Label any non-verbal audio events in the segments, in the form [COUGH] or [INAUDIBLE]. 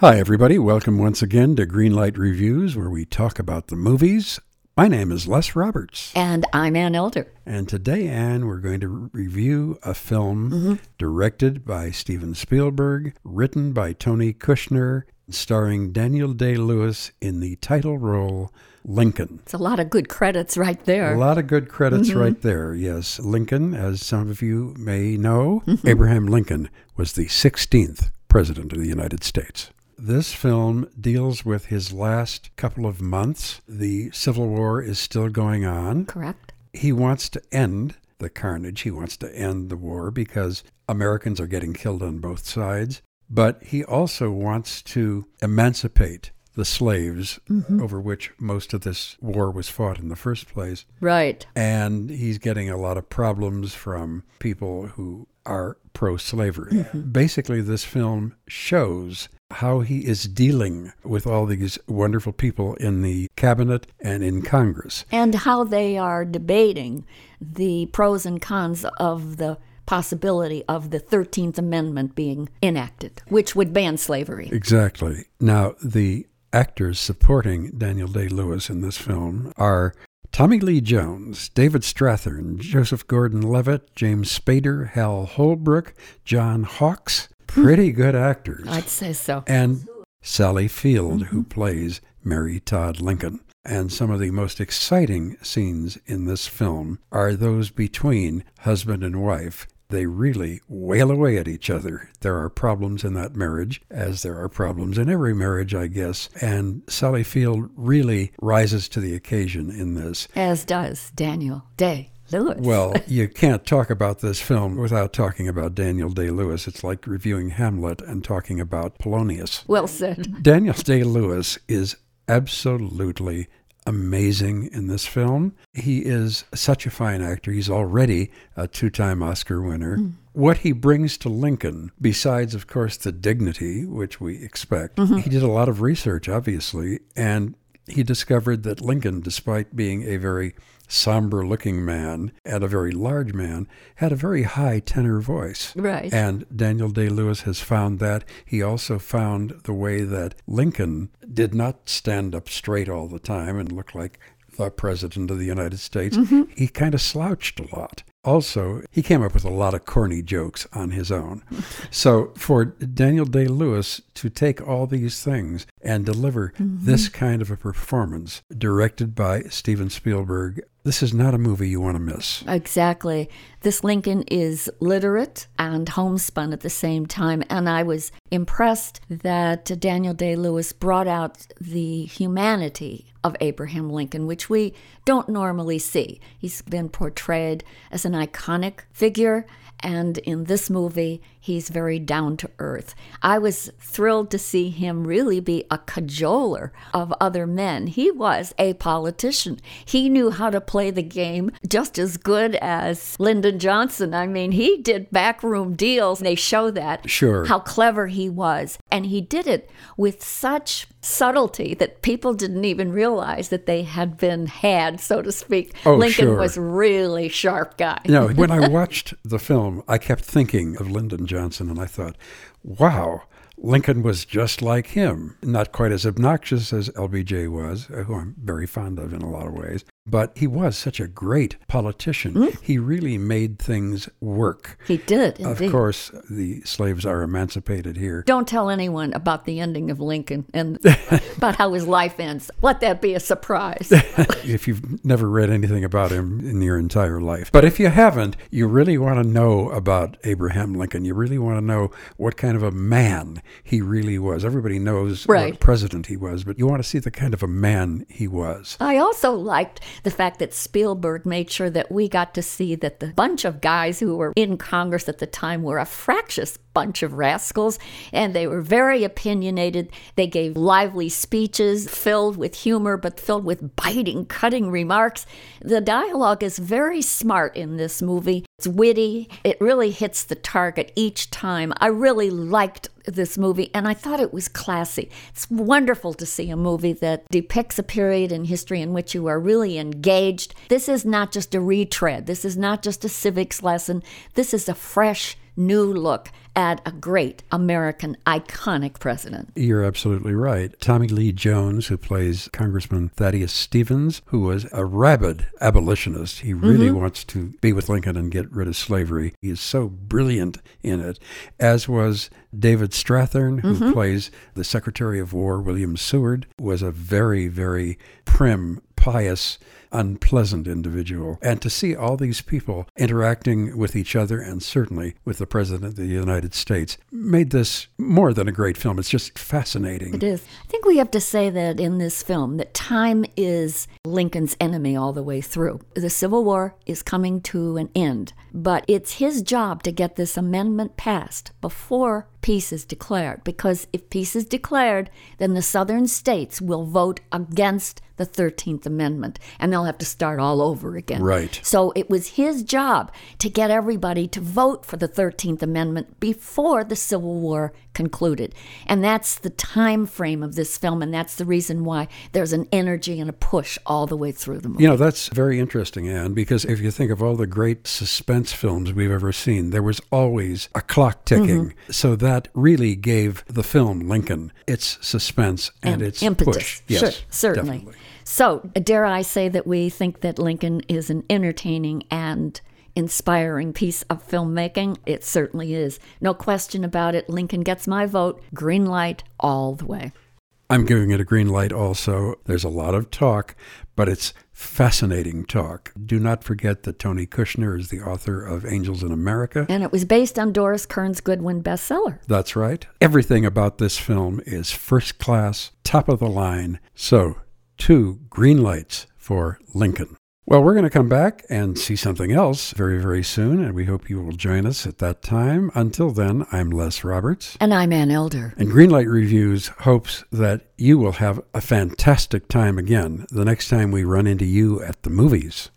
Hi, everybody. Welcome once again to Greenlight Reviews, where we talk about the movies. My name is Les Roberts. And I'm Ann Elder. And today, Ann, we're going to review a film mm-hmm. directed by Steven Spielberg, written by Tony Kushner, starring Daniel Day Lewis in the title role Lincoln. It's a lot of good credits right there. A lot of good credits mm-hmm. right there, yes. Lincoln, as some of you may know, mm-hmm. Abraham Lincoln was the 16th President of the United States. This film deals with his last couple of months. The Civil War is still going on. Correct. He wants to end the carnage. He wants to end the war because Americans are getting killed on both sides. But he also wants to emancipate the slaves mm-hmm. over which most of this war was fought in the first place. Right. And he's getting a lot of problems from people who are pro slavery. Mm-hmm. Basically, this film shows how he is dealing with all these wonderful people in the cabinet and in Congress. And how they are debating the pros and cons of the possibility of the 13th Amendment being enacted, which would ban slavery. Exactly. Now, the actors supporting Daniel Day Lewis in this film are Tommy Lee Jones, David Strathairn, Joseph Gordon Levitt, James Spader, Hal Holbrook, John Hawkes, pretty good actors. I'd say so. And Sally Field, mm-hmm. who plays Mary Todd Lincoln. And some of the most exciting scenes in this film are those between husband and wife. They really wail away at each other. There are problems in that marriage, as there are problems in every marriage, I guess. And Sally Field really rises to the occasion in this. As does Daniel Day. Lewis. Well, [LAUGHS] you can't talk about this film without talking about Daniel Day Lewis. It's like reviewing Hamlet and talking about Polonius. Well said. Daniel Day Lewis is absolutely amazing in this film. He is such a fine actor. He's already a two time Oscar winner. Mm. What he brings to Lincoln, besides, of course, the dignity, which we expect, mm-hmm. he did a lot of research, obviously, and he discovered that Lincoln, despite being a very somber looking man and a very large man, had a very high tenor voice. Right. And Daniel Day Lewis has found that. He also found the way that Lincoln did not stand up straight all the time and look like the President of the United States. Mm-hmm. He kind of slouched a lot. Also, he came up with a lot of corny jokes on his own. so, for Daniel Day Lewis to take all these things and deliver mm-hmm. this kind of a performance, directed by Steven Spielberg, this is not a movie you want to miss. Exactly. This Lincoln is literate and homespun at the same time. And I was impressed that Daniel Day Lewis brought out the humanity of Abraham Lincoln, which we don't normally see. He's been portrayed as an iconic figure and in this movie, he's very down to earth. I was thrilled to see him really be a cajoler of other men. He was a politician. He knew how to play the game just as good as Lyndon Johnson. I mean, he did backroom deals. They show that. Sure. How clever he was. And he did it with such subtlety that people didn't even realize that they had been had, so to speak. Oh, Lincoln sure. was really sharp guy. Know, when I [LAUGHS] watched the film, I kept thinking of Lyndon Johnson, and I thought, wow, Lincoln was just like him. Not quite as obnoxious as LBJ was, who I'm very fond of in a lot of ways, but he was such a great politician. Mm. He really made things work. He did. Indeed. Of course, the slaves are emancipated here. Don't tell anyone about the ending of Lincoln and [LAUGHS] about how his life ends. Let that be a surprise. [LAUGHS] if you've never read anything about him in your entire life. But if you haven't, you really want to know about Abraham Lincoln. You really want to know what kind of a man he really was. Everybody knows right. what president he was, but you want to see the kind of a man he was. I also liked the fact that Spielberg made sure that we got to see that the bunch of guys who were in Congress at the time were a fractious bunch of rascals and they were very opinionated. They gave lively speeches filled with humor but filled with biting, cutting remarks. The dialogue is very smart in this movie. It's witty. It really hits the target each time. I really liked this movie and I thought it was classy. It's wonderful to see a movie that depicts a period in history in which you are really engaged. This is not just a retread, this is not just a civics lesson. This is a fresh new look at a great American iconic president. You're absolutely right. Tommy Lee Jones, who plays Congressman Thaddeus Stevens, who was a rabid abolitionist. He really mm-hmm. wants to be with Lincoln and get rid of slavery. He is so brilliant in it, as was David Strathairn, who mm-hmm. plays the Secretary of War, William Seward, was a very, very prim, pious unpleasant individual. And to see all these people interacting with each other and certainly with the President of the United States made this more than a great film. It's just fascinating. It is. I think we have to say that in this film that time is Lincoln's enemy all the way through. The Civil War is coming to an end, but it's his job to get this amendment passed before peace is declared. Because if peace is declared, then the southern states will vote against the 13th Amendment and they'll have to start all over again. Right. So it was his job to get everybody to vote for the 13th Amendment before the Civil War concluded. And that's the time frame of this film and that's the reason why there's an energy and a push all the way through the movie. You know, that's very interesting, Ann, because if you think of all the great suspense films we've ever seen, there was always a clock ticking. Mm-hmm. So that really gave the film Lincoln its suspense and, and its impetus. push. Yes, sure, certainly. Definitely. So, dare I say that we think that Lincoln is an entertaining and inspiring piece of filmmaking? It certainly is. No question about it. Lincoln gets my vote. Green light all the way. I'm giving it a green light also. There's a lot of talk, but it's fascinating talk. Do not forget that Tony Kushner is the author of Angels in America. And it was based on Doris Kearns Goodwin bestseller. That's right. Everything about this film is first class, top of the line. So two green lights for Lincoln. Well, we're going to come back and see something else very, very soon, and we hope you will join us at that time. Until then, I'm Les Roberts. And I'm Ann Elder. And Greenlight Reviews hopes that you will have a fantastic time again the next time we run into you at the movies.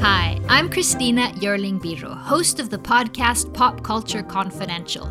Hi, I'm Christina Yerling Biro, host of the podcast Pop Culture Confidential.